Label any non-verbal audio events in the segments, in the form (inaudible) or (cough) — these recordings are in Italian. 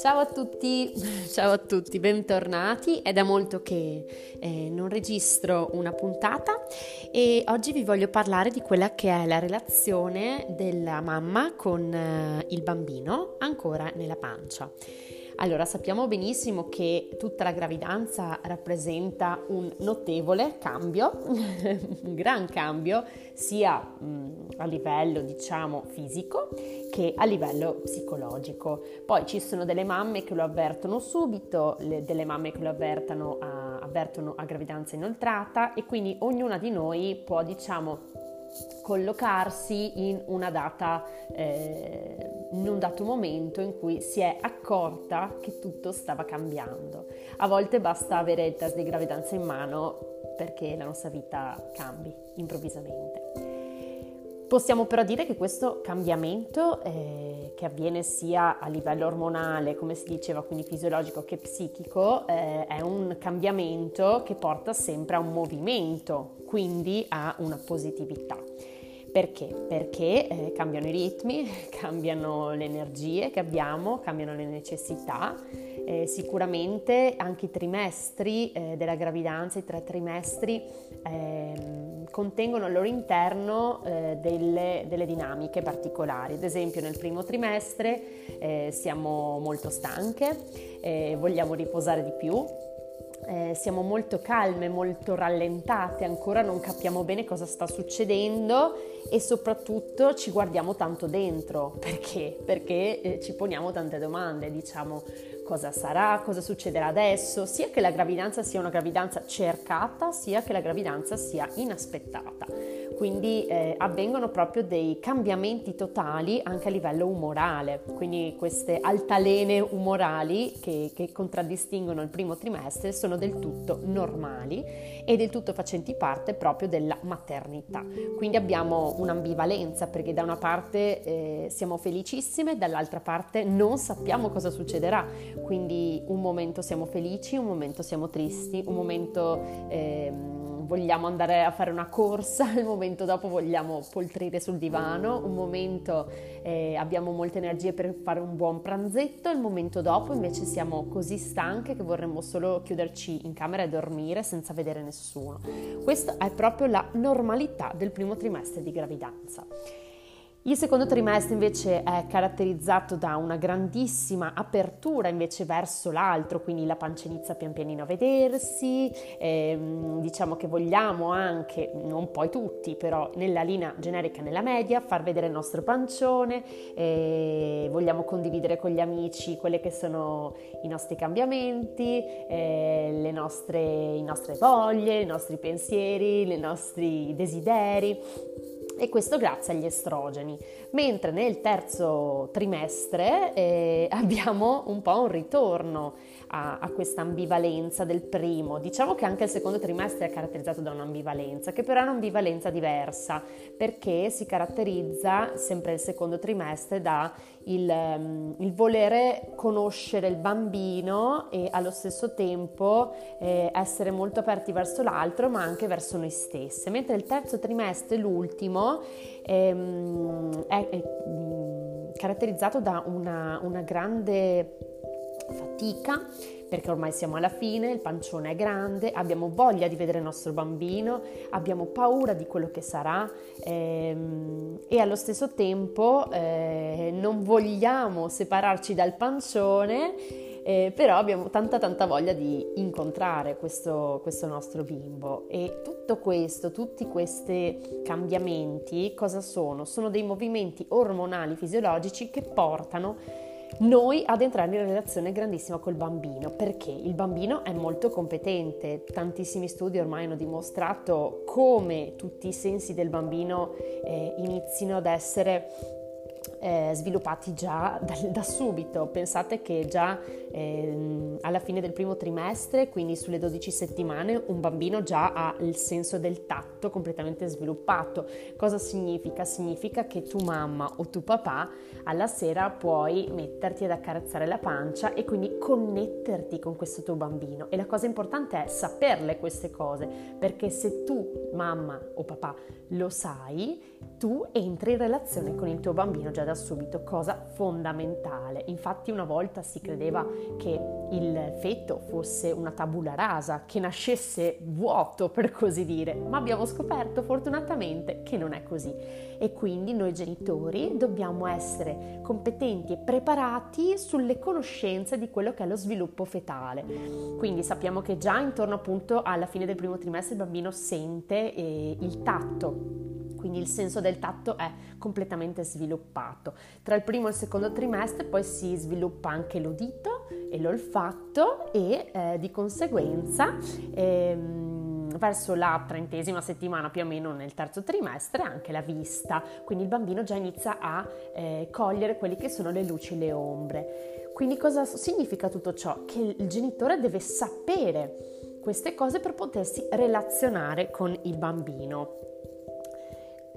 Ciao a tutti, (laughs) ciao a tutti, bentornati. È da molto che eh, non registro una puntata e oggi vi voglio parlare di quella che è la relazione della mamma con eh, il bambino ancora nella pancia. Allora, sappiamo benissimo che tutta la gravidanza rappresenta un notevole cambio, (laughs) un gran cambio, sia mh, a livello, diciamo, fisico che a livello psicologico. Poi ci sono delle mamme che lo avvertono subito, le, delle mamme che lo avvertono a, avvertono a gravidanza inoltrata e quindi ognuna di noi può, diciamo, collocarsi in una data, eh, in un dato momento in cui si è accorta che tutto stava cambiando. A volte basta avere il test di gravidanza in mano perché la nostra vita cambi improvvisamente. Possiamo però dire che questo cambiamento, eh, che avviene sia a livello ormonale, come si diceva, quindi fisiologico che psichico, eh, è un cambiamento che porta sempre a un movimento, quindi a una positività. Perché? Perché eh, cambiano i ritmi, (laughs) cambiano le energie che abbiamo, cambiano le necessità. Eh, sicuramente anche i trimestri eh, della gravidanza, i tre trimestri, ehm, contengono al loro interno eh, delle, delle, dinamiche particolari. Ad esempio nel primo trimestre eh, siamo molto stanche, eh, vogliamo riposare di più, eh, siamo molto calme, molto rallentate, ancora non capiamo bene cosa sta succedendo e soprattutto ci guardiamo tanto dentro. Perché? Perché eh, ci poniamo tante domande, diciamo cosa sarà, cosa succederà adesso, sia che la gravidanza sia una gravidanza cercata, sia che la gravidanza sia inaspettata. Quindi eh, avvengono proprio dei cambiamenti totali anche a livello umorale, quindi queste altalene umorali che, che contraddistinguono il primo trimestre sono del tutto normali e del tutto facenti parte proprio della maternità. Quindi abbiamo un'ambivalenza perché da una parte eh, siamo felicissime, dall'altra parte non sappiamo cosa succederà, quindi un momento siamo felici, un momento siamo tristi, un momento... Eh, vogliamo andare a fare una corsa, (laughs) il momento dopo vogliamo poltrire sul divano, un momento eh, abbiamo molte energie per fare un buon pranzetto, il momento dopo invece siamo così stanche che vorremmo solo chiuderci in camera e dormire senza vedere nessuno. Questa è proprio la normalità del primo trimestre di gravidanza. Il secondo trimestre invece è caratterizzato da una grandissima apertura invece verso l'altro, quindi la pancia inizia pian pianino a vedersi, ehm, diciamo che vogliamo anche, non poi tutti, però nella linea generica, nella media, far vedere il nostro pancione, eh, vogliamo condividere con gli amici quelli che sono i nostri cambiamenti, eh, le nostre, le nostre voglie, i nostri pensieri, i nostri desideri e questo grazie agli estrogeni. Mentre nel terzo trimestre eh, (laughs) abbiamo un po' un ritorno a, a questa ambivalenza del primo. Diciamo che anche il secondo trimestre è caratterizzato da un'ambivalenza, che però è un'ambivalenza diversa, perché si caratterizza sempre il secondo trimestre da il, um, il volere conoscere il bambino e allo stesso tempo eh, essere molto aperti verso l'altro, ma anche verso noi stesse. Mentre il terzo trimestre, l'ultimo, ehm, è, è mm, caratterizzato da una, una grande fatica perché ormai siamo alla fine, il pancione è grande, abbiamo voglia di vedere il nostro bambino, abbiamo paura di quello che sarà ehm, e allo stesso tempo eh, non vogliamo separarci dal pancione, eh, però abbiamo tanta tanta voglia di incontrare questo, questo nostro bimbo e tutto questo, tutti questi cambiamenti cosa sono? Sono dei movimenti ormonali fisiologici che portano noi ad entrare in relazione grandissima col bambino, perché il bambino è molto competente, tantissimi studi ormai hanno dimostrato come tutti i sensi del bambino eh, inizino ad essere eh, sviluppati già da, da, subito. Pensate che già eh, alla fine del primo trimestre, quindi sulle 12 settimane, un bambino già ha il senso del tatto completamente sviluppato. Cosa significa? Significa che tu mamma o tu papà alla sera puoi metterti ad accarezzare la pancia e quindi connetterti con questo tuo bambino. E la cosa importante è saperle queste cose, perché se tu mamma o papà lo sai, tu entri in relazione con il tuo bambino già da subito, cosa fondamentale. Infatti una volta si credeva che il feto fosse una tabula rasa, che nascesse vuoto per così dire, ma abbiamo scoperto fortunatamente che non è così e quindi noi genitori dobbiamo essere competenti e preparati sulle conoscenze di quello che è lo sviluppo fetale. Quindi sappiamo che già intorno appunto alla fine del primo trimestre il bambino sente eh, il tatto quindi il senso del tatto è completamente sviluppato. Tra il primo e il secondo trimestre poi si sviluppa anche l'udito e l'olfatto e eh, di conseguenza ehm, verso la trentesima settimana più o meno nel terzo trimestre anche la vista, quindi il bambino già inizia a eh, cogliere quelle che sono le luci e le ombre. Quindi cosa significa tutto ciò? Che il genitore deve sapere queste cose per potersi relazionare con il bambino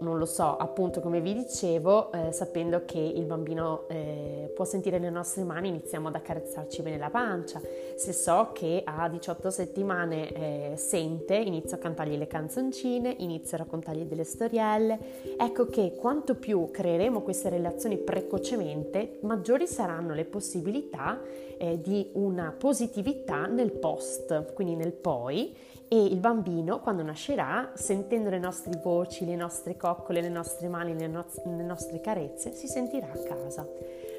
non lo so, appunto come vi dicevo, eh, sapendo che il bambino eh, può sentire le nostre mani, iniziamo ad accarezzarci bene la pancia. Se so che a 18 settimane eh, sente, inizio a cantargli le canzoncine, inizio a raccontargli delle storielle. Ecco che quanto più creeremo queste relazioni precocemente, maggiori saranno le possibilità eh, di una positività nel post, quindi nel poi e il bambino quando nascerà, sentendo le nostre voci, le nostre coccole, le nostre mani, le, no- le nostre carezze, si sentirà a casa.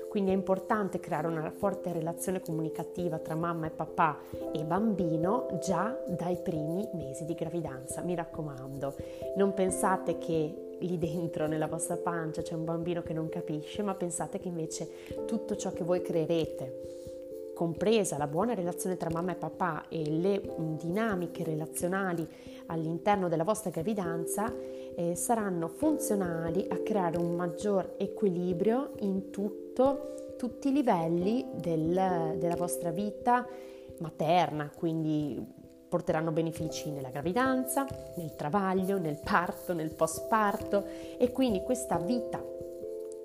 Quindi è importante creare una forte relazione comunicativa tra mamma e papà e bambino già dai primi mesi di gravidanza. Mi raccomando, non pensate che lì dentro nella vostra pancia c'è un bambino che non capisce, ma pensate che invece tutto ciò che voi creerete compresa la buona relazione tra mamma e papà e le mm, dinamiche relazionali all'interno della vostra gravidanza, eh, saranno funzionali a creare un maggior equilibrio in tutto, tutti i livelli del, della vostra vita materna, quindi porteranno benefici nella gravidanza, nel travaglio, nel parto, nel postparto e quindi questa vita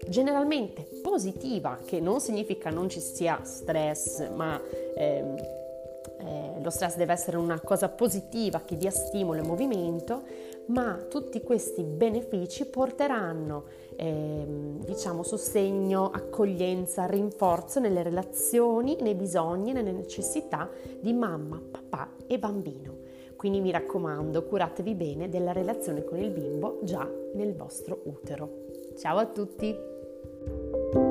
generalmente positiva, che non significa non ci sia stress, ma ehm, eh, lo stress deve essere una cosa positiva che dia stimolo e movimento, ma tutti questi benefici porteranno ehm, diciamo sostegno, accoglienza, rinforzo nelle relazioni, nei bisogni, nelle necessità di mamma, papà e bambino. Quindi mi raccomando, curatevi bene della relazione con il bimbo già nel vostro utero. Ciao a tutti! you